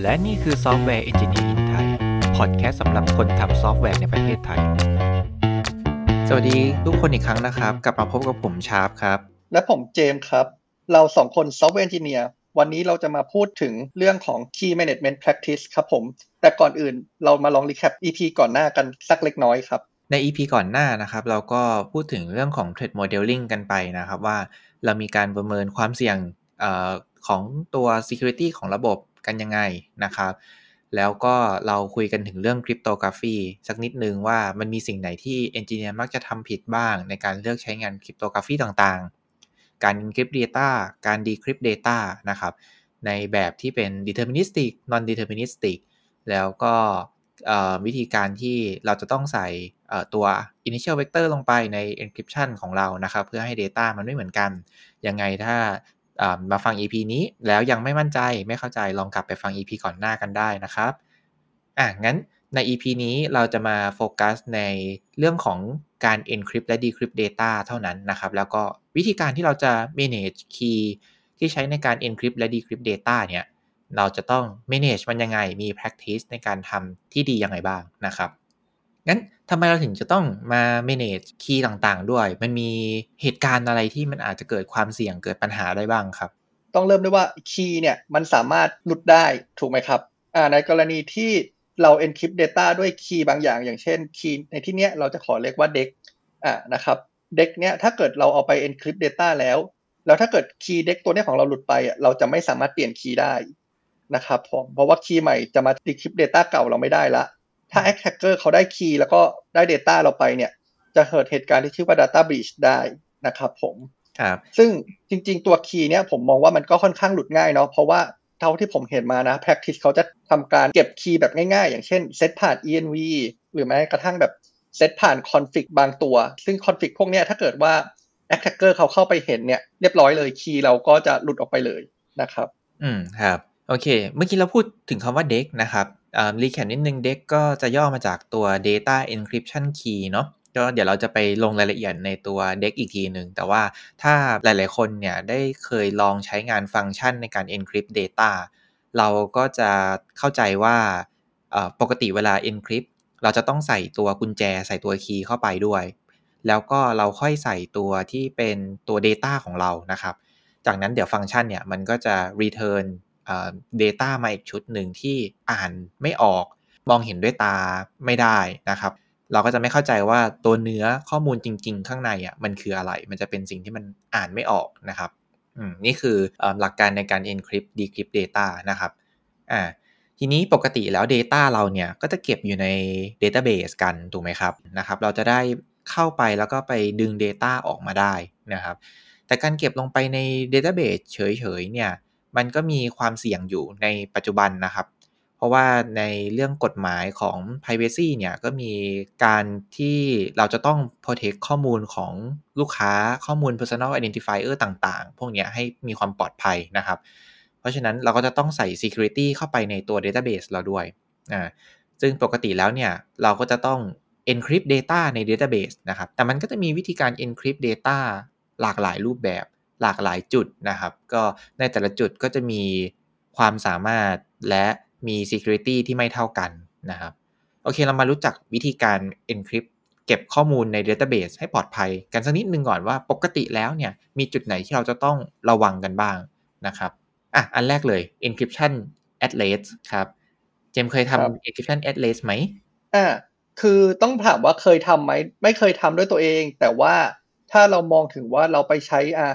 และนี่คือ Software Engineer in Thai Podcast สำหรับคนทำซอฟต์แวร์ในประเทศไทย สวัสดีทุกคนอีกครั้งนะครับ กลับมาพบกับผมชาร์ปครับ และผมเจมส์ครับ เราสองคน software engineer วันนี้เราจะมาพูดถึงเรื่องของ Key Management Practice ครับผม แต่ก่อนอื่นเรามาลอง recap EP ก่อนหน้ากันสักเล็กน้อยครับ ใน EP ก่อนหน้านะครับ เราก็พูดถึงเรื่องของ Threat Modeling กันไปนะครับว่า เรามีการประเมินความเสี่ยงอของตัว Security ของระบบ กันยังไงนะครับ แล้วก็เราคุยกันถึงเรื่องคริปโตกราฟีสักนิดนึงว่ามันมีสิ่งไหนที่เอนจิเนียร์มักจะทำผิดบ้างในการเลือกใช้งานคริปโตกราฟีต่างๆ การ encrypt data การ decrypt data นะครับในแบบที่เป็น deterministic non deterministic แล้วก็วิธีการที่เราจะต้องใส่ตัว initial vector ลงไปใน encryption ของเรานะครับ เพื่อให้ data มันไม่เหมือนกัน ยังไงถ้า มาฟัง EP นี้แล้วยังไม่มั่นใจไม่เข้าใจลองกลับไปฟัง EP ก่อนหน้ากันได้นะครับอะงั้นใน EP นี้เราจะมาโฟกัสในเรื่องของการ encrypt และ decrypt data เท่านั้นนะครับ แล้วก็วิธีการที่เราจะ manage key ที่ใช้ในการ encrypt และ decrypt data เนี่ย เราจะต้อง manage มันยังไง มี practice ในการทำที่ดียังไงบ้างนะครับ งั้นทำไมเราถึงจะต้องมา manage คีย์ต่างๆ ด้วย มันมีเหตุการณ์อะไรที่มันอาจจะเกิดความเสี่ยงเกิดปัญหาได้บ้างครับ ต้องเริ่มด้วยว่าคีย์เนี่ยมันสามารถหลุดได้ถูกไหมครับอ่าในกรณีที่เรา encrypt data ด้วยคีย์บางอย่าง อย่างเช่นคีย์ในที่เนี้ยเราจะขอเรียกว่า deck อ่านะครับ deck เนี้ยถ้าเกิดเราเอาไป encrypt data แล้ว แล้วถ้าเกิดคีย์ deck ตัวนี้ของเราหลุดไปเราจะไม่สามารถเปลี่ยนคีย์ได้นะครับผมเพราะว่า key ใหม่จะมา decrypt data เก่าเราไม่ได้ละ ถ้า attacker เขาได้ key แล้วก็ได้ Data เราไปเนี่ย จะเกิดเหตุการณ์ที่ชื่อว่า Data Breach ได้นะครับผมครับซึ่งจริง ๆ ตัว key เนี่ยผมมองว่ามันก็ค่อนข้างหลุดง่ายเนาะเพราะว่าเท่าที่ผมเห็นมานะ practice เขาจะทำการเก็บ key แบบง่ายๆ อย่างเช่นเซตผ่าน env หรือแม้กระทั่งแบบเซตผ่าน config บางตัว ซึ่ง config พวกนี้ถ้าเกิดว่า attacker เขาเข้าไปเห็นเนี่ยเรียบร้อยเลย key เราก็จะหลุดออกไปเลยนะครับ อืมครับ โอเค เมื่อกี้เราพูดถึงคำว่า deck นะครับ รีแคปนิดนึง deck ก็จะย่อมาจากตัว data encryption key เนาะก็เดี๋ยวเราจะไปลงรายละเอียดในตัว deck อีกทีหนึ่ง แต่ว่าถ้าหลายๆคนเนี่ยได้เคยลองใช้งานฟังก์ชันในการ encrypt data เราก็จะเข้าใจว่าปกติเวลา encrypt เราจะต้องใส่ตัวกุญแจใส่ตัวคีย์เข้าไปด้วย แล้วก็เราค่อยใส่ตัวที่เป็นตัว data ของเรานะครับ จากนั้นเดี๋ยวฟังก์ชันเนี่ยมันก็จะ return Data มาอีกชุดหนึ่งที่อ่านไม่ออกมองเห็นด้วยตาไม่ได้นะครับ เราก็จะไม่เข้าใจว่าตัวเนื้อข้อมูลจริง ๆ ข้างในอะมันคืออะไร มันจะเป็นสิ่งที่มันอ่านไม่ออกนะครับนี่คือหลักการในการ encrypt decrypt data นะครับอ่าทีนี้ปกติแล้ว Data เราเนี่ยก็จะเก็บอยู่ใน Database กันถูกไหมครับนะครับ เราจะได้เข้าไปแล้วก็ไปดึง Data ออกมาได้นะครับ แต่การเก็บลงไปใน Database เฉยๆเนี่ย มันก็มีความเสี่ยงอยู่ในปัจจุบันนะครับ เพราะว่าในเรื่องกฎหมายของ Privacy เนี่ยก็มีการที่เราจะต้อง protect ข้อมูลของลูกค้าข้อมูล personal identifier ต่างๆ พวกนี้ให้มีความปลอดภัยนะครับ เพราะฉะนั้นเราก็จะต้องใส่ security เข้าไปในตัว database เราด้วยอ่าซึ่งปกติแล้วเนี่ยเราก็จะต้อง encrypt data ใน database นะครับ แต่มันก็จะมีวิธีการ encrypt data หลากหลายรูปแบบ หลากหลายจุดนะครับ ก็ในแต่ละจุดก็จะมีความสามารถและมี security ที่ไม่เท่ากันนะครับ โอเคเรามารู้จักวิธีการ encrypt เก็บข้อมูลใน database ให้ปลอดภัย กันสักนิดนึงก่อนว่าปกติแล้วเนี่ยมีจุดไหนที่เราจะต้องระวังกันบ้างนะครับอะอันแรกเลย encryption atlas ครับ เจมเคยทำ encryption atlas ไหมอ่าคือต้องถามว่าเคยทำไหมไม่เคยทำด้วยตัวเอง แต่ว่าถ้าเรามองถึงว่าเราไปใช้อ่า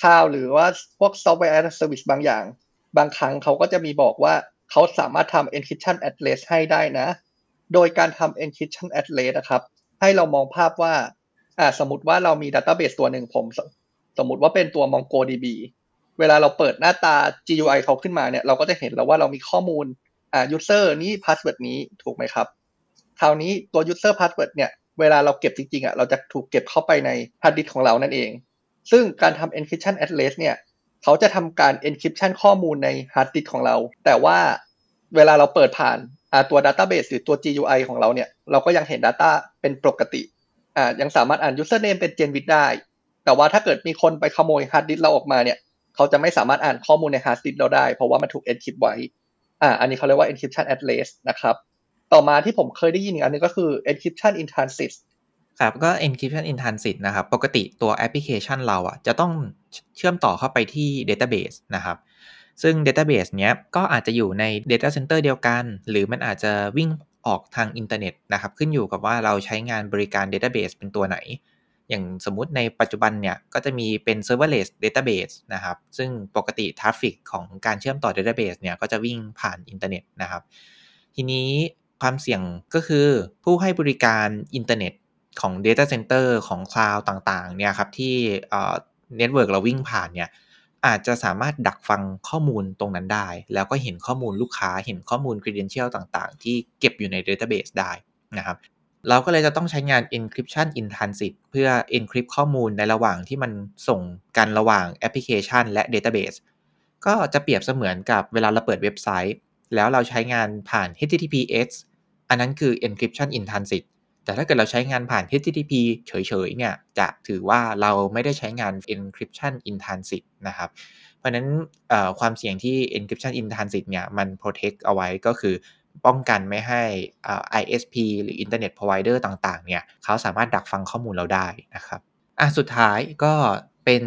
คลาวหรือว่าพวกซอฟต์แวร์ as a service บางอย่าง บางครั้งเขาก็จะมีบอกว่าเขาสามารถทำ encryption address ให้ได้นะ โดยการทำ encryption address นะครับ ให้เรามองภาพว่าอ่าสมมติว่าเรามี database ตัวหนึ่งผม สมมติว่าเป็นตัว MongoDB เวลาเราเปิดหน้าตา GUI เขาขึ้นมาเนี่ยเราก็จะเห็นแล้วว่าเรามีข้อมูลอ่า user นี้ password นี้ถูกไหมครับ คราวนี้ตัว user password เนี่ยเวลาเราเก็บจริงๆอะเราจะถูกเก็บเข้าไปใน hard disk ของเรานั่นเอง ซึ่งการทำ encryption address เนี่ยเขาจะทำการ encryption ข้อมูลใน hard disk ของเรา แต่ว่าเวลาเราเปิดผ่านตัว database หรือตัว GUI ของเราเนี่ย เราก็ยังเห็น data เป็นปกติอ่ายังสามารถอ่าน username เป็น genwidth ได้ แต่ว่าถ้าเกิดมีคนไปขโมย hard disk เราออกมาเนี่ย เขาจะไม่สามารถอ่านข้อมูลใน hard disk เราได้ เพราะว่ามันถูก encrypt ไว้อ่าอันนี้เขาเรียกว่า encryption at rest นะครับ ต่อมาที่ผมเคยได้ยินอีกอันนึงก็คือ encryption in transit ครับก็ encryption in transit นะครับ ปกติตัวแอปพลิเคชันเราอะจะต้องเชื่อมต่อเข้าไปที่ database นะครับ ซึ่ง database เนี้ยก็อาจจะอยู่ใน data center เดียวกัน หรือมันอาจจะวิ่งออกทางอินเทอร์เน็ตนะครับ ขึ้นอยู่กับว่าเราใช้งานบริการ database เป็นตัวไหน อย่างสมมุติในปัจจุบันเนี่ย ก็จะมีเป็น serverless database นะครับ ซึ่งปกติ traffic ของการเชื่อมต่อ database เนี่ยก็จะวิ่งผ่านอินเทอร์เน็ตนะครับ ทีนี้ความเสี่ยงก็คือผู้ให้บริการอินเทอร์เน็ต ของ Data Center ของ Cloud ต่างๆเนี่ยครับที่ network เราวิ่งผ่านเนี่ยอาจจะสามารถดักฟังข้อมูลตรงนั้นได้ แล้วก็เห็นข้อมูลลูกค้าเห็นข้อมูล credential ต่างๆ ที่เก็บอยู่ใน Database ได้นะครับเราก็เลยจะต้องใช้งาน encryption in transit เพื่อ encrypt ข้อมูลในระหว่างที่มันส่งกันระหว่างแอปพลิเคชันและ Database ก็จะเปรียบเสมือนกับเวลาเราเปิดเว็บไซต์ แล้วเราใช้งานผ่าน HTTPS อันนั้นคือ encryption in transit แต่ถ้าเกิดเราใช้งานผ่าน HTTP เฉยๆ เนี่ย จะถือว่าเราไม่ได้ใช้งาน encryption in transit นะครับ เพราะนั้นความเสี่ยงที่ encryption in transit เนี่ย มัน protect เอาไว้ก็คือป้องกันไม่ให้ ISP หรือ Internet Provider ต่างๆ เนี่ย เขาสามารถดักฟังข้อมูลเราได้นะครับ อะ สุดท้ายก็เป็น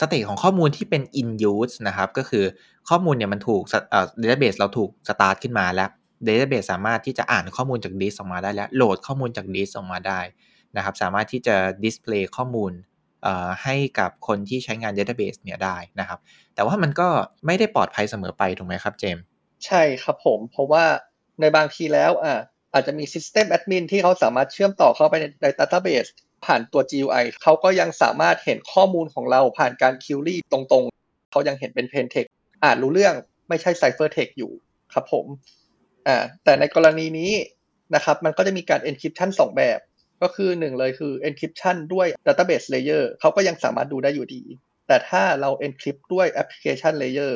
state ของข้อมูลที่เป็น in use นะครับ ก็คือข้อมูลเนี่ยมันถูก database เราถูกสตาร์ทขึ้นมาแล้ว database สามารถที่จะอ่านข้อมูลจากดิสออกมาได้แล้ว load ข้อมูลจากดิสออกมาได้นะครับ สามารถที่จะ display ข้อมูลให้กับคนที่ใช้งาน database เนี่ยได้นะครับ แต่ว่ามันก็ไม่ได้ปลอดภัยเสมอไปถูกไหมครับเจม ใช่ครับผม เพราะว่าในบางทีแล้วอะอาจจะมี system admin ที่เขาสามารถเชื่อมต่อเข้าไปใน database ผ่านตัว GUI เขาก็ยังสามารถเห็นข้อมูลของเราผ่านการ query ตรงๆ เขายังเห็นเป็น plain text อ่านรู้เรื่องไม่ใช่ cipher text อยู่ครับผม อ่าแต่ในกรณีนี้นะครับมันก็จะมีการ encryption 2 แบบ ก็คือหนึ่งเลยคือ encryption ด้วย database layer เขาก็ยังสามารถดูได้อยู่ดี แต่ถ้าเรา encrypt ด้วย application layer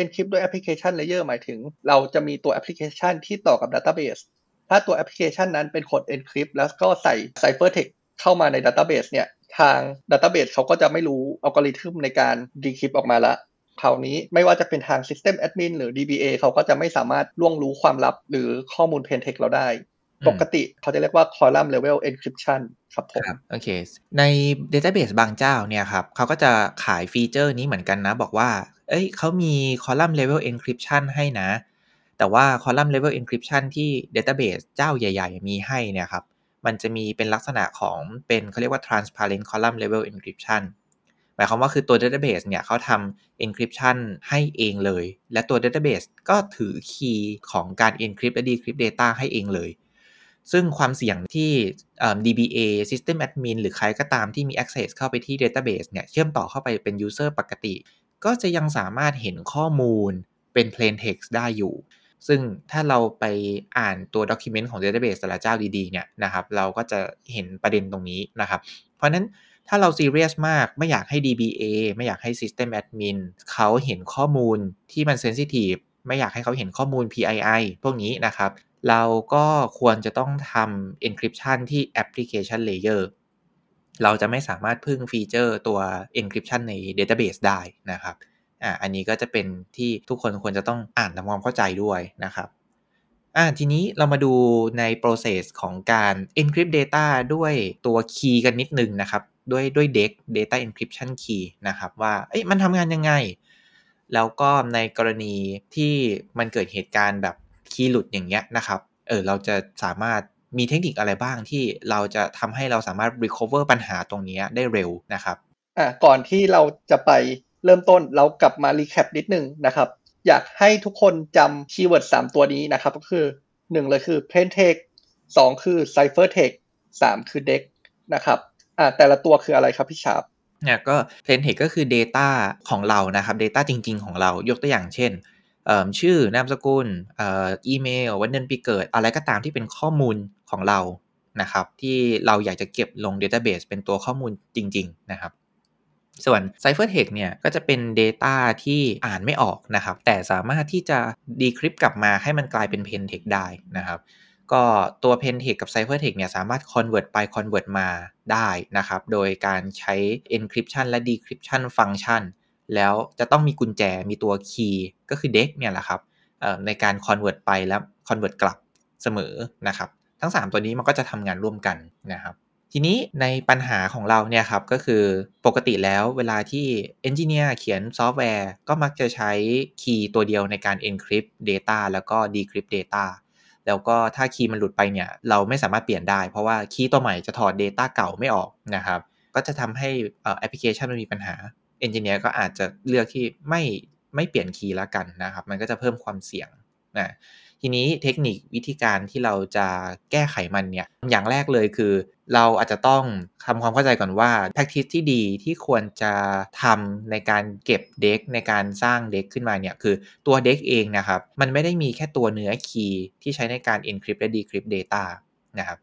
encrypt ด้วย application layer หมายถึง เราจะมีตัว application ที่ต่อกับ database ถ้าตัว application นั้นเป็น code encrypt แล้วก็ใส่ ciphertext เข้ามาใน database เนี่ยทาง database เขาก็จะไม่รู้อัลกอริทึมในการ decrypt ออกมาละ คราวนี้ไม่ว่าจะเป็นทาง System Admin หรือ DBA เขาก็จะไม่สามารถล่วงรู้ความลับหรือข้อมูล Plain Text เราได้ ปกติเขาจะเรียกว่า Column Level Encryption ครับผมโอเค ใน Database บางเจ้าเนี่ยครับเขาก็จะขายฟีเจอร์นี้เหมือนกันนะ บอกว่า เอ้ยเขามี Column Level Encryption ให้นะ แต่ว่า Column Level Encryption ที่ Database เจ้าใหญ่ ๆ มีให้เนี่ยครับมันจะมีเป็นลักษณะของเป็นเขาเรียกว่า transparent column level encryption ห มายความว่าคือตัว Database เนี่ยเขาทำ encryption ให้เองเลย และตัว Database ก็ถือคีย์ของการ encrypt และ decrypt data ให้เองเลย ซึ่งความเสี่ยงที่ DBA System Admin หรือใครก็ตามที่มี access เข้าไปที่ Database เนี่ยเชื่อมต่อเข้าไปเป็น user ปกติ ก็จะยังสามารถเห็นข้อมูลเป็น plain text ได้อยู่ซึ่งถ้าเราไปอ่านตัว document ของ Database แต่ละเจ้าดีๆ เนี่ยนะครับ เราก็จะเห็นประเด็นตรงนี้นะครับ เพราะนั้น ถ้าเราซีเรียสมากไม่อยากให้ DBA ไม่อยากให้ System Admin เขาเห็นข้อมูลที่มันเซนซิทีฟไม่อยากให้เขาเห็นข้อมูล PII พวกนี้นะครับ เราก็ควรจะต้องทำ encryption ที่ application layer เราจะไม่สามารถพึ่งฟีเจอร์ตัว encryption ใน database ได้นะครับอ่าอันนี้ก็จะเป็นที่ทุกคนควรจะต้องอ่านทำความเข้าใจด้วยนะครับอ่าทีนี้เรามาดูใน process ของการ encrypt data ด้วยตัว key กันนิดนึงนะครับ ด้วยด้วย DEX Data Encryption Key นะครับว่าเอ้ยมันทำงานยังไง แล้วก็ในกรณีที่มันเกิดเหตุการณ์แบบคีย์หลุดอย่างเงี้ยนะครับเออเราจะสามารถมีเทคนิคอะไรบ้างที่เราจะทำให้เราสามารถ recover ปัญหาตรงนี้ได้เร็วนะครับอ่าก่อนที่เราจะไปเริ่มต้นเรากลับมา recap นิดนึงนะครับอยากให้ทุกคนจำคีย์เวิร์ด3ตัวนี้นะครับ ก็คือ 1 เลยคือ plain text 2 คือ cipher text 3 คือ dex นะครับ อ่าแต่ละตัวคืออะไรครับพี่ชาบเนี่ยก็ plain text ก็คือ Data ของเรานะครับ Data จริง ๆ ของเรายกตัวอย่างเช่นชื่อนามสกุลอีเมลวันเดือนปีเกิด อะไรก็ตามที่เป็นข้อมูลของเรานะครับ ที่เราอยากจะเก็บลง Database เป็นตัวข้อมูลจริง ๆ นะครับ ส่วน Ciphertext เนี่ยก็จะเป็น Data ที่อ่านไม่ออกนะครับ แต่สามารถที่จะ decrypt กลับมาให้มันกลายเป็น plain text ได้นะครับ ก็ตัว Pentext กับ Ciphertext เนี่ยสามารถ convert ไป convert มาได้นะครับ โดยการใช้ encryption และ decryption function แล้วจะต้องมีกุญแจมีตัว key ก็คือ DEX เนี่ยแหละครับในการ convert ไปแล้ว convert กลับเสมอนะครับ ทั้ง 3 ตัวนี้มันก็จะทำงานร่วมกันนะครับ ทีนี้ในปัญหาของเราเนี่ยครับก็คือปกติแล้วเวลาที่ engineer เขียนซอฟต์แวร์ ก็มักจะใช้ key ตัวเดียวในการ encrypt data แล้วก็ decrypt data แล้วก็ถ้า key มันหลุดไปเนี่ยเราไม่สามารถเปลี่ยนได้ เพราะว่า key ตัวใหม่จะถอด Data เก่าไม่ออกนะครับก็จะทำให้แอปพลิเคชันมันมีปัญหา engineer ก็อาจจะเลือกที่ไม่ไม่เปลี่ยน key แล้วกันนะครับ มันก็จะเพิ่มความเสี่ยงนะ ทีนี้เทคนิควิธีการที่เราจะแก้ไขมันเนี่ยอย่างแรกเลยคือ เราอาจจะต้องทำความเข้าใจก่อนว่า practice ที่ดีที่ควรจะทำในการเก็บเด็กในการสร้างเด็กขึ้นมาเนี่ยคือตัวเด็กเองนะครับมันไม่ได้มีแค่ตัวเนื้อคีย์ที่ใช้ในการ encrypt และ decrypt data นะครับ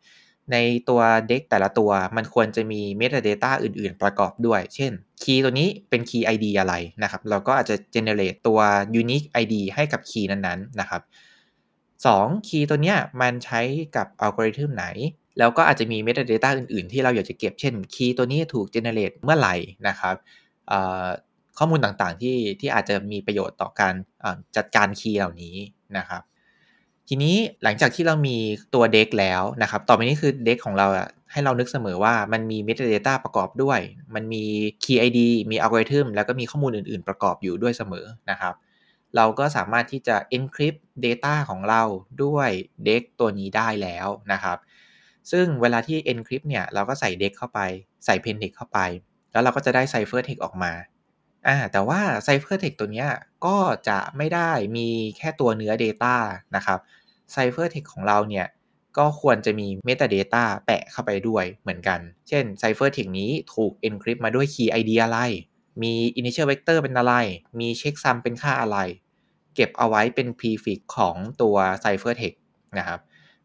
ในตัวเด็กแต่ละตัวมันควรจะมี metadata อื่น ๆ ประกอบด้วย เช่น คีย์ตัวนี้เป็นคีย์ ID อะไรนะครับ เราก็อาจจะ generate ตัว unique ID ให้กับ key นั้น ๆ นะครับ 2 key ตัวเนี้ยมันใช้กับอัลกอริทึมไหน แล้วก็อาจจะมี metadata อื่นๆ ที่เราอยากจะเก็บเช่น key ตัวนี้ถูก generate เมื่อไหร่นะครับข้อมูลต่างๆที่ที่อาจจะมีประโยชน์ต่อการจัดการ key เหล่านี้นะครับ ทีนี้หลังจากที่เรามีตัว DEK แล้วนะครับ ต่อไปนี้คือ DEK ของเราให้เรานึกเสมอว่ามันมี metadata ประกอบด้วย มันมี key ID มีอัลกอริทึมแล้วก็มีข้อมูลอื่นๆ ประกอบอยู่ด้วยเสมอนะครับ เราก็สามารถที่จะ encrypt data ของเราด้วยเด็กตัวนี้ได้แล้วนะครับ ซึ่งเวลาที่ encrypt เนี่ย เราก็ใส่เด็กเข้าไป ใส่ pentext เข้าไป แล้วเราก็จะได้ ciphertext ออกมาอ่าแต่ว่า ciphertext ตัวนี้ก็จะไม่ได้มีแค่ตัวเนื้อ Data นะครับ Ciphertext ของเราเนี่ยก็ควรจะมี Metadata แปะเข้าไปด้วยเหมือนกัน เช่น Ciphertext นี้ถูก encrypt มาด้วย Key ID อะไร มี Initial Vector เป็นอะไร มี Checksum เป็นค่าอะไร เก็บเอาไว้เป็น prefix ของตัว Ciphertext นะครับ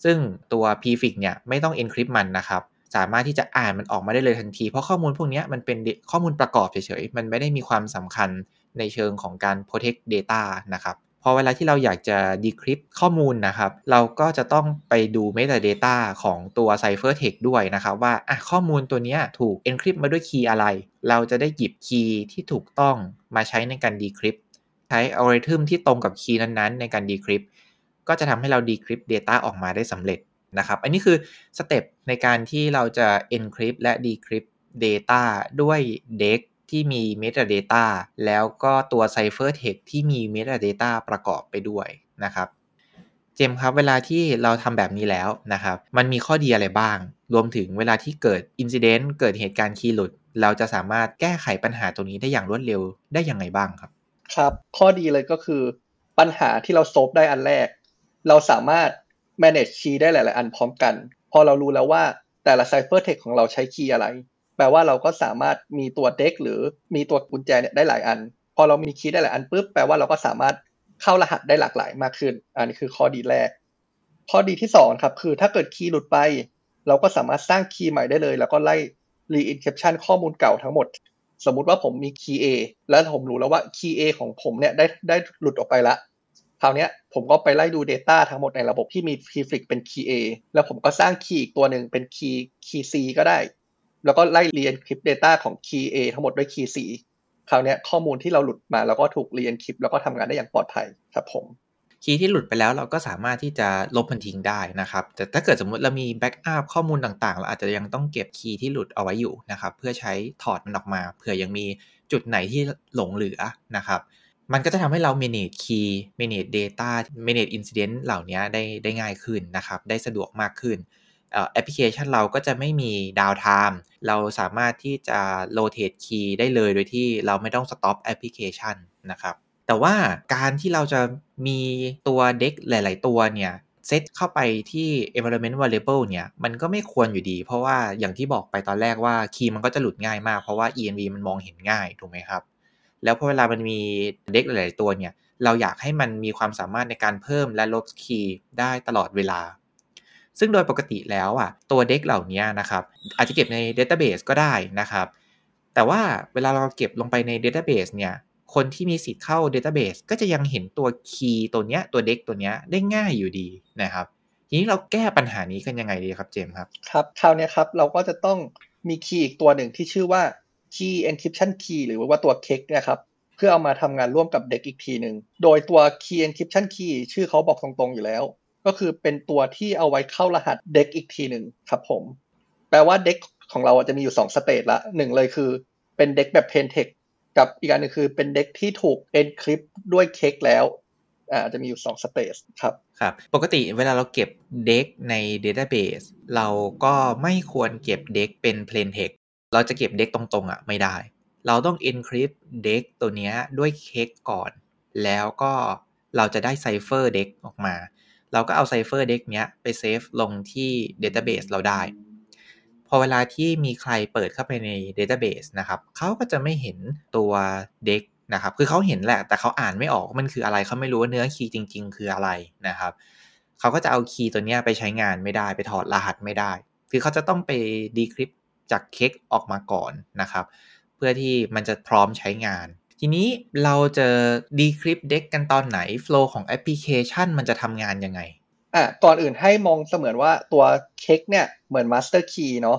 ซึ่งตัว prefix เนี่ยไม่ต้อง encrypt มันนะครับ สามารถที่จะอ่านมันออกมาได้เลยทันที เพราะข้อมูลพวกนี้มันเป็นข้อมูลประกอบเฉยๆ มันไม่ได้มีความสำคัญในเชิงของการ protect data นะครับพอเวลาที่เราอยากจะ decrypt ข้อมูลนะครับ เราก็จะต้องไปดู metadata ของตัว ciphertext ด้วยนะครับ ว่าอะข้อมูลตัวนี้ถูก encrypt มาด้วยคีย์อะไร เราจะได้หยิบคีย์ที่ถูกต้องมาใช้ในการ decrypt ใช้อัลกอริทึมที่ตรงกับคีย์นั้นๆ ในการ decrypt ก็จะทำให้เรา decrypt data ออกมาได้สำเร็จนะครับ อันนี้คือสเต็ปในการที่เราจะ encrypt และ decrypt data ด้วย DEX ที่มี metadata แล้วก็ตัว ciphertext ที่มี metadata ประกอบไปด้วยนะครับ เจมครับ เวลาที่เราทำแบบนี้แล้วนะครับ มันมีข้อดีอะไรบ้าง รวมถึงเวลาที่เกิด incident เกิดเหตุการณ์คีย์หลุด เราจะสามารถแก้ไขปัญหาตรงนี้ได้อย่างรวดเร็วได้อยังไงบ้างครับ ครับ ข้อดีเลยก็คือ ปัญหาที่เราโซฟได้อันแรก เราสามารถ manage key ได้หลาย ๆ อันพร้อมกัน พอเรารู้แล้วว่าแต่ละ ciphertext ของเราใช้คีย์อะไร แปลว่าเราก็สามารถมีตัวเด็กหรือมีตัวกุญแจเนี่ยได้หลายอัน พอเรามีคีย์ได้หลายอันปุ๊บแปลว่าเราก็สามารถเข้ารหัสได้หลากหลายมากขึ้น อันนี้คือข้อดีแรก ข้อดีที่2ครับคือถ้าเกิดคีย์หลุดไป เราก็สามารถสร้างคีย์ใหม่ได้เลย แล้วก็ไล่ re-encryption ข้อมูลเก่าทั้งหมด สมมุติว่าผมมีคีย์ A แล้วผมรู้แล้วว่าคีย์ A ของผมเนี่ยได้ได้หลุดออกไปละคราวนี้ผมก็ไปไล่ดู Data ทั้งหมดในระบบที่มี prefix เป็น key A แล้วผมก็สร้างคีย์อีกตัวหนึ่งเป็น key key C ก็ได้ แล้วก็ไล่ re-encrypt data ของ key A ทั้งหมดด้วย key C คราวนี้ข้อมูลที่เราหลุดมาแล้วก็ถูก re-encrypt แล้วก็ทำงานได้อย่างปลอดภัยครับผม คีย์ที่หลุดไปแล้วเราก็สามารถที่จะลบมันทิ้งได้นะครับ แต่ถ้าเกิดสมมุติเรามีแบ็กอัพข้อมูลต่างๆ เราอาจจะยังต้องเก็บคีย์ที่หลุดเอาไว้อยู่นะครับ เพื่อใช้ถอดมันออกมาเผื่อยังมีจุดไหนที่หลงเหลือนะครับมันก็จะทำให้เรา manage key manage data manage incident เหล่านี้ได้ได้ง่ายขึ้นนะครับ ได้สะดวกมากขึ้นแอปพลิเคชันเราก็จะไม่มี downtime เราสามารถที่จะ rotate key ได้เลยโดยที่เราไม่ต้อง stop แอปพลิเคชันนะครับ แต่ว่าการที่เราจะมีตัว DEK หลาย ๆ ตัวเนี่ยเซตเข้าไปที่ environment variable เนี่ย มันก็ไม่ควรอยู่ดี เพราะว่าอย่างที่บอกไปตอนแรกว่า key มันก็จะหลุดง่ายมาก เพราะว่า env มันมองเห็นง่าย ถูกไหมครับ แล้วพอเวลามันมี DEK หลาย ๆ ตัวเนี่ย เราอยากให้มันมีความสามารถในการเพิ่มและลบ key ได้ตลอดเวลา ซึ่งโดยปกติแล้วอะตัวเด็กเหล่านี้นะครับ อาจจะเก็บใน Database ก็ได้นะครับ แต่ว่าเวลาเราเก็บลงไปใน Database เนี่ย คนที่มีสิทธิ์เข้า Database ก็จะยังเห็นตัวคีย์ตัวเนี้ยตัวเด็กตัวเนี้ยได้ง่ายอยู่ดีนะครับ ทีนี้เราแก้ปัญหานี้กันยังไงดีครับเจมส์ครับ ครับ คราวนี้ครับ เราก็จะต้องมีคีย์อีกตัวหนึ่งที่ชื่อว่า key encryption key หรือว่าตัว KEK เนี่ยครับเพื่อเอามาทำงานร่วมกับเด็กอีกทีหนึ่งโดยตัว key encryption key ชื่อเขาบอกตรงๆอยู่แล้ว ก็คือเป็นตัวที่เอาไว้เข้ารหัส DEK อีกทีหนึ่งครับผม แปลว่า DEK ของเราจะมีอยู่2 stage ละหนึ่งเลยคือเป็น DEK แบบ plain text กับอีกอันนึงคือเป็นเด็กที่ถูก encrypt ด้วยเค้กแล้วอ่าจะมีอยู่2สเตจครับครับ ปกติเวลาเราเก็บ DEK ใน database เราก็ไม่ควรเก็บ DEK เป็น plain text เราจะเก็บ DEK ตรงๆอะไม่ได้ เราต้อง encrypt DEK ตัวนี้ด้วย KEK ก่อน แล้วก็เราจะได้ cipher DEK ออกมา เราก็เอา cipher DEK เนี้ยไป save ลงที่ Database เราได้ พอเวลาที่มีใครเปิดเข้าไปใน Database นะครับเขาก็จะไม่เห็นตัว DEK นะครับคือเขาเห็นแหละแต่เขาอ่านไม่ออกมันคืออะไรเขาไม่รู้ว่าเนื้อ key จริง ๆ คืออะไรนะครับเขาก็จะเอา key ตัวนี้ไปใช้งานไม่ได้ไปถอดรหัสไม่ได้ คือเขาจะต้องไปดีคริปจากเค้กออกมาก่อนนะครับ เพื่อที่มันจะพร้อมใช้งาน ทีนี้เราจะ decrypt deck กันตอนไหน flow ของแอปพลิเคชันมันจะทำงานยังไง อะก่อนอื่นให้มองเสมือนว่าตัวเค้กเนี่ยเหมือน master key เนาะ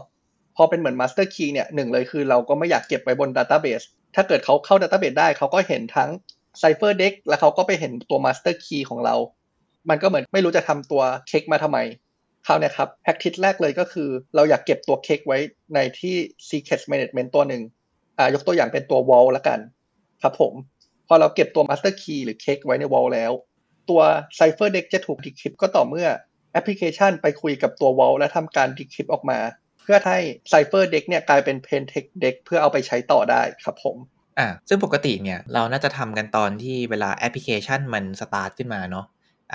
พอเป็นเหมือน master key เนี่ยหนึ่งเลยคือเราก็ไม่อยากเก็บไว้บน database ถ้าเกิดเขาเข้า database ได้เขาก็เห็นทั้ง cipher deck แล้วเขาก็ไปเห็นตัว master key ของเรา มันก็เหมือนไม่รู้จะทำตัวเค้กมาทำไมคราวนี้ครับแ a c t i c แรกเลยก็คือ เราอยากเก็บตัวเค้กไว้ในที่ secret management ตัวหนึ่งอ่ายกตัวอย่างเป็นตัว wall ละกัน ครับผม พอเราเก็บตัว master key หรือ cake ไว้ใน wall แล้ว ตัว cipher deck จะถูก decrypt ก็ต่อเมื่อแอปพลิเคชันไปคุยกับตัว wall และทำการ decrypt ออกมา เพื่อให้ cipher deck เนี่ยกลายเป็น plain text deck เพื่อเอาไปใช้ต่อได้ครับผมอ่าซึ่งปกติเนี่ยเราน่าจะทำกันตอนที่เวลาแอปพลิเคชันมันสตาร์ทขึ้นมาเนาะ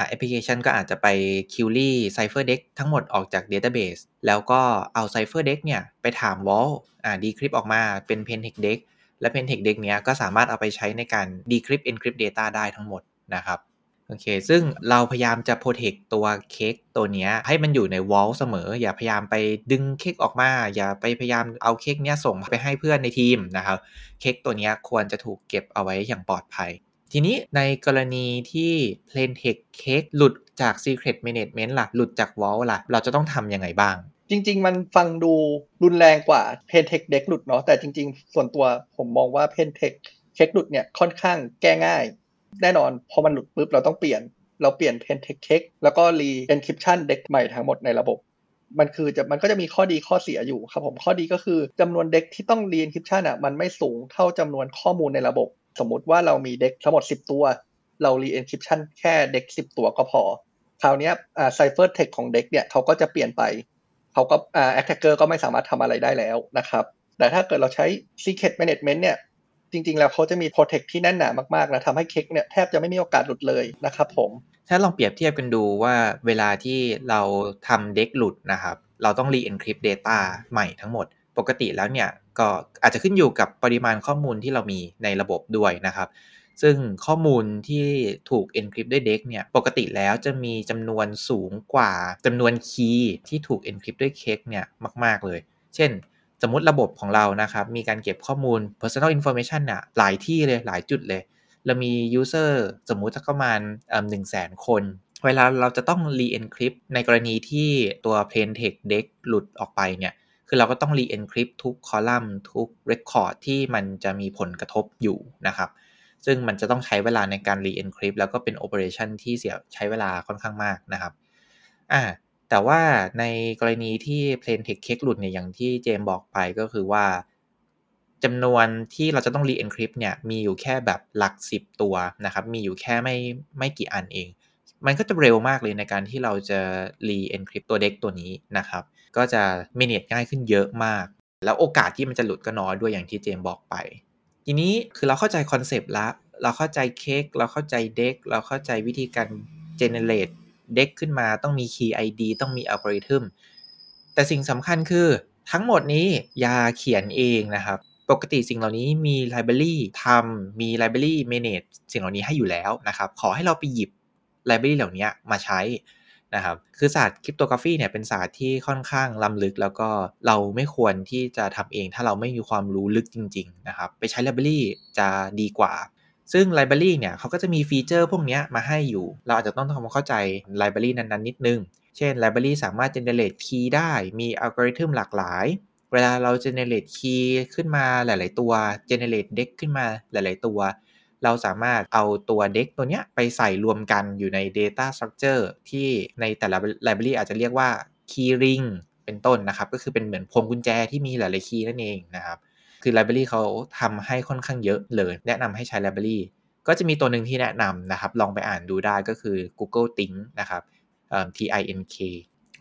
แอปพลิเคชันก็อาจจะไป query cipher deck ทั้งหมดออกจาก database แล้วก็เอา cipher deck เนี่ยไปถาม wall อ่า decrypt ออกมาเป็น plain text deck และ plain text deck เนี้ยก็สามารถเอาไปใช้ในการ decrypt encrypt data ได้ทั้งหมดนะครับ โอเค ซึ่งเราพยายามจะ protect ตัวเค้กตัวนี้ให้มันอยู่ใน wall เสมอ อย่าพยายามไปดึงเค้กออกมา อย่าไปพยายามเอาเค้กเนี้ยส่งไปให้เพื่อนในทีมนะครับ เค้กตัวนี้ควรจะถูกเก็บเอาไว้อย่างปลอดภัย ทีนี้ในกรณีที่ plain text cake หลุดจาก secret management ล่ะ หลุดจาก vault ล่ะ เราจะต้องทำยังไงบ้าง จริง ๆ มันฟังดูรุนแรงกว่า plain text deck หลุดเนาะ แต่จริง ๆ ส่วนตัวผมมองว่า plain text cake หลุดเนี่ยค่อนข้างแก้ง่าย แน่นอนพอมันหลุดปุ๊บเราต้องเปลี่ยน เราเปลี่ยน plain text cake แล้วก็ re encryption deck ใหม่ทั้งหมดในระบบ มันคือจะมันก็จะมีข้อดีข้อเสียอยู่ครับผมข้อดีก็คือจำนวนเด็กที่ต้อง re encryption อะมันไม่สูงเท่าจำนวนข้อมูลในระบบ สมมุติว่าเรามีเด็กทั้งหมด 10 ตัว เรา re encryption แค่เด็ก 10 ตัวก็พอคราวนี้อ่า cipher text ของเด็กเนี่ยเขาก็จะเปลี่ยนไปเขาก็อ่า attacker ก็ไม่สามารถทำอะไรได้แล้วนะครับแต่ถ้าเกิดเราใช้ secret management เนี่ย จริง ๆ แล้วเขาจะมี protect ที่แน่นหนามากๆนะทำให้เค้กเนี่ยแทบจะไม่มีโอกาสหลุดเลยนะครับผม ถ้าลองเปรียบเทียบกันดูว่าเวลาที่เราทำเด็กหลุดนะครับ เราต้อง re encrypt data ใหม่ทั้งหมด ปกติแล้วเนี่ยก็อาจจะขึ้นอยู่กับปริมาณข้อมูลที่เรามีในระบบด้วยนะครับซึ่งข้อมูลที่ถูก encrypt ด้วย DEX เนี่ย ปกติแล้วจะมีจำนวนสูงกว่าจำนวนคีย์ที่ถูก encrypt ด้วย CAKE เนี่ย มาก ๆ เลย เช่น สมมติระบบของเรานะครับ มีการเก็บข้อมูล personal information น่ะหลายที่เลยหลายจุดเลย เรามี user สมมุติสักประมาณหนึ่งแสนคน เวลาเราจะต้อง re-encrypt ในกรณีที่ตัว plain text DEX หลุดออกไปเนี่ย คือเราก็ต้อง re-encrypt ทุกคอลัมน์ทุก record ที่มันจะมีผลกระทบอยู่นะครับ ซึ่งมันจะต้องใช้เวลาในการ re-encrypt แล้วก็เป็น operation ที่เสียใช้เวลาค่อนข้างมากนะครับ อ่า แต่ว่าในกรณีที่ plain text cake หลุดเนี่ยอย่างที่เจมบอกไปก็คือว่าจำนวนที่เราจะต้อง re-encrypt เนี่ยมีอยู่แค่แบบหลัก 10 ตัวนะครับ มีอยู่แค่ไม่ไม่กี่อันเอง มันก็จะเร็วมากเลยในการที่เราจะ re-encrypt ตัวเด็กตัวนี้นะครับ ก็จะเมเนจง่ายขึ้นเยอะมาก แล้วโอกาสที่มันจะหลุดก็น้อยด้วยอย่างที่เจมบอกไป ทีนี้คือเราเข้าใจคอนเซปต์ละ เราเข้าใจเค้กเราเข้าใจเด็กเราเข้าใจวิธีการเจ เด็กขึ้นมาต้องมี Key ID ต้องมีอัลกอริทึมแต่สิ่งสำคัญคือทั้งหมดนี้อย่าเขียนเองนะครับปกติสิ่งเหล่านี้มีไลบรารีทำมี library manage สิ่งเหล่านี้ให้อยู่แล้วนะครับ ขอให้เราไปหยิบ library เหล่านี้มาใช้นะครับ คือศาสตร์ cryptography เนี่ยเป็นศาสตร์ที่ค่อนข้างล้ำลึก แล้วก็เราไม่ควรที่จะทำเอง ถ้าเราไม่มีความรู้ลึกจริง ๆ นะครับ ไปใช้ library จะดีกว่า ซึ่ง library เนี่ยเขาก็จะมี feature พวกนี้มาให้อยู่ เราอาจจะต้องทำความเข้าใจ library นั้นๆนิดนึง เช่น library สามารถ generate key ได้ มีอัลกอริทึมหลากหลาย เวลาเราเจเนเรตคีย์ขึ้นมาหลาย ๆ ตัวเจเนเรตเด็กขึ้นมาหลาย ๆ ตัว เราสามารถเอาตัว deck ตัวเนี้ยไปใส่รวมกันอยู่ใน data structure ที่ในแต่ละ library อาจจะเรียกว่า key ring เป็นต้นนะครับ ก็คือเป็นเหมือนพวงกุญแจที่มีหลายๆคีย์นั่นเองนะครับ คือ library เขาทำให้ค่อนข้างเยอะเลย แนะนำให้ใช้ library ก็จะมีตัวหนึ่งที่แนะนำนะครับ ลองไปอ่านดูได้ก็คือ Google Think นะครับ TINK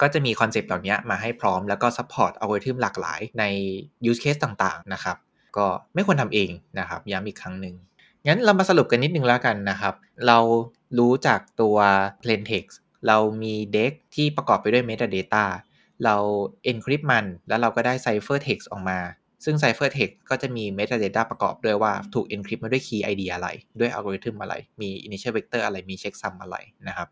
ก็จะมี concept เหล่านี้มาให้พร้อมแล้วก็ support อัลกอริทึมหลากหลายใน use case ต่างๆนะครับ ก็ไม่ควรทำเองนะครับ ย้ำอีกครั้งหนึ่งงั้นเรามาสรุปกันนิดนึงแล้วกันนะครับ เรารู้จากตัว plain text เรามี DEK ที่ประกอบไปด้วย metadata เรา encrypt มัน แล้วเราก็ได้ cipher text ออกมา ซึ่ง cipher text ก็จะมี metadata ประกอบด้วยว่าถูก encrypt มาด้วย key ID อะไร ด้วยอัลกอริทึมอะไร มี initial vector อะไร มี checksum อะไรนะครับ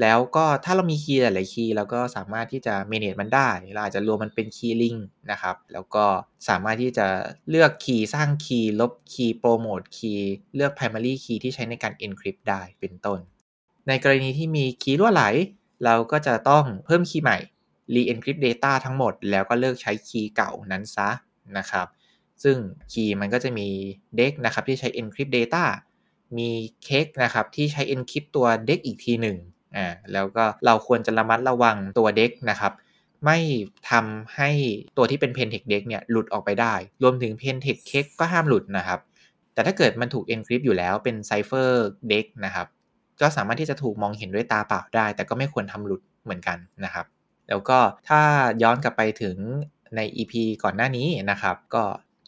แล้วก็ถ้าเรามี key หลายๆ key เราก็สามารถที่จะ manage มันได้ เราอาจจะรวมมันเป็น key ring นะครับ แล้วก็สามารถที่จะเลือก key สร้าง key ลบ key promote key เลือก primary key ที่ใช้ในการ encrypt ได้ เป็นต้น ในกรณีที่มี key รั่วไหล เราก็จะต้องเพิ่ม key ใหม่ re-encrypt data ทั้งหมด แล้วก็เลิกใช้ key เก่านั้นซะ นะครับ ซึ่งคีย์มันก็จะมี deck นะครับที่ใช้ encrypt data มีเค้กนะครับที่ใช้ encrypt ตัว deck อีกทีหนึ่งอ่าแล้วก็เราควรจะระมัดระวังตัว deck นะครับไม่ทำให้ตัวที่เป็น Pentex deck เนี่ยหลุดออกไปได้ รวมถึง Pentex cake ก็ห้ามหลุดนะครับ แต่ถ้าเกิดมันถูก encrypt อยู่แล้วเป็น cipher deck นะครับ ก็สามารถที่จะถูกมองเห็นด้วยตาเปล่าได้ แต่ก็ไม่ควรทำหลุดเหมือนกันนะครับ แล้วก็ถ้าย้อนกลับไปถึง ใน EP ก่อนหน้านี้นะครับ ก็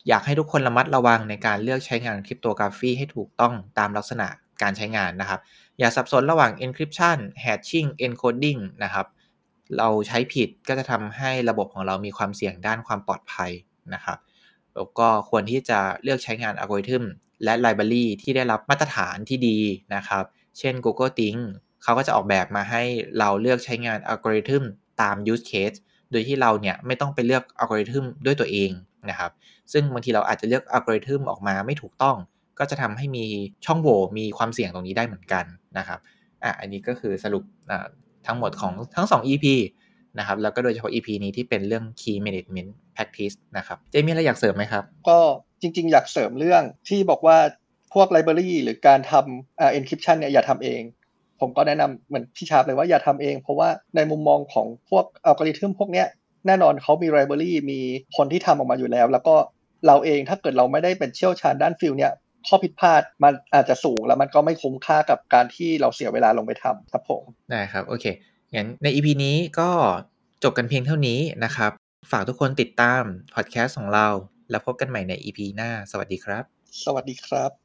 อยากให้ทุกคนระมัดระวังในการเลือกใช้งานคริปโตกราฟีให้ถูกต้องตามลักษณะการใช้งานนะครับ อย่าสับสนระหว่าง encryption hashing encoding นะครับ เราใช้ผิดก็จะทำให้ระบบของเรามีความเสี่ยงด้านความปลอดภัยนะครับ แล้วก็ควรที่จะเลือกใช้งานอัลกอริทึมและ library ที่ได้รับมาตรฐานที่ดีนะครับ เช่น Google Think เขาก็จะออกแบบมาให้เราเลือกใช้งานอัลกอริทึมตาม use case โดยที่เราเนี่ยไม่ต้องไปเลือกอัลกอริทึมด้วยตัวเองนะครับ ซึ่งบางทีเราอาจจะเลือกอัลกอริทึมออกมาไม่ถูกต้อง ก็จะทำให้มีช่องโหว่มีความเสี่ยงตรงนี้ได้เหมือนกันนะครับอะอันนี้ก็คือสรุปทั้งหมดของทั้ง 2 EP นะครับแล้วก็โดยเฉพาะ EP นี้ที่เป็นเรื่อง Key Management Practice นะครับเจมี่อะไรอยากเสริมไหมครับ ก็จริง ๆ อยากเสริมเรื่องที่บอกว่าพวก library หรือการทำอ่า encryption เนี่ยอย่าทำเอง ผมก็แนะนำเหมือนพี่ชาร์ปเลยว่าอย่าทำเอง เพราะว่าในมุมมองของพวกอัลกอริทึมพวกเนี้ยแน่นอนเขามี library มีคนที่ทำออกมาอยู่แล้ว แล้วก็เราเองถ้าเกิดเราไม่ได้เป็นเชี่ยวชาญด้าน field เนี่ยข้อผิดพลาดมันอาจจะสูงแล้วมันก็ไม่คุ้มค่ากับการที่เราเสียเวลาลงไปทำครับผมได้ครับโอเคงั้นใน EP นี้ก็จบกันเพียงเท่านี้นะครับ ฝากทุกคนติดตามพอดแคสต์ของเรา แล้วพบกันใหม่ใน EP หน้า สวัสดีครับ สวัสดีครับ